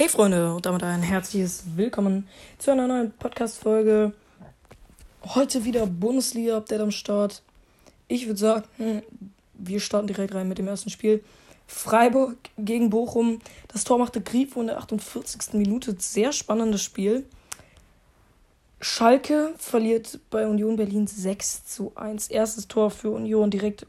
Hey Freunde und damit ein herzliches Willkommen zu einer neuen Podcast-Folge. Heute wieder Bundesliga-Update am Start. Ich würde sagen, hm, wir starten direkt rein mit dem ersten Spiel. Freiburg gegen Bochum. Das Tor machte Grifo in der 48. Minute. Sehr spannendes Spiel. Schalke verliert bei Union Berlin 6 zu 1. Erstes Tor für Union direkt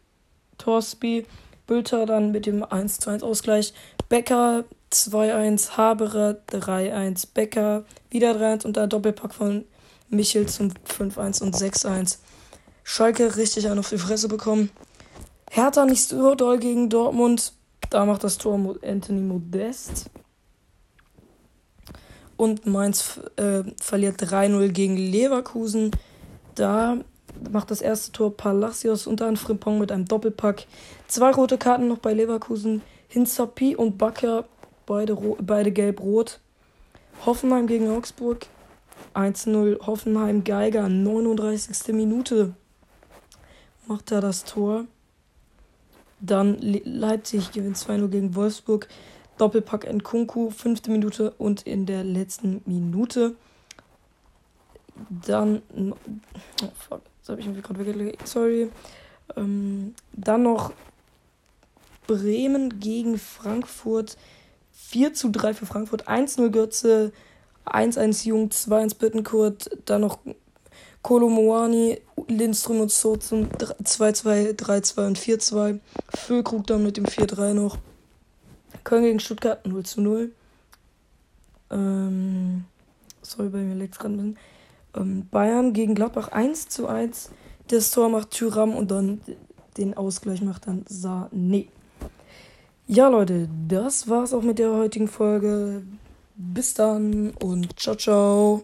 Torsby. Bülter dann mit dem 1 zu 1 Ausgleich. Becker 2-1, Haberer 3-1, Becker wieder 3-1 und der Doppelpack von Michel zum 5-1 und 6-1. Schalke richtig einen auf die Fresse bekommen. Hertha nicht so doll gegen Dortmund. Da macht das Tor Anthony Modest. Und Mainz äh, verliert 3-0 gegen Leverkusen. Da macht das erste Tor Palacios unter einem Frimpong mit einem Doppelpack. Zwei rote Karten noch bei Leverkusen. Hinzapi und Bakker beide, beide gelb-rot. Hoffenheim gegen Augsburg 1-0. Hoffenheim Geiger, 39. Minute macht er das Tor. Dann Leipzig gewinnt 2-0 gegen Wolfsburg. Doppelpack in Kunku, fünfte Minute und in der letzten Minute. Dann. Oh fuck, das habe ich irgendwie gerade weggelegt. Sorry. Ähm, dann noch Bremen gegen Frankfurt. 4 zu 3 für Frankfurt. 1-0 Götze, 1-1 Jung, 2-1 Bittenkurt, dann noch Kolomoani, Lindström und So zum 2-2, 3-2 und 4-2. Füllkrug dann mit dem 4-3 noch. Köln gegen Stuttgart 0 zu 0. Ähm, sorry, bei mir liegt gerade ein bisschen. Ähm, Bayern gegen Gladbach 1 zu 1. Das Tor macht Tyram und dann den Ausgleich macht dann Sané. Ja, Leute, das war's auch mit der heutigen Folge. Bis dann und ciao, ciao.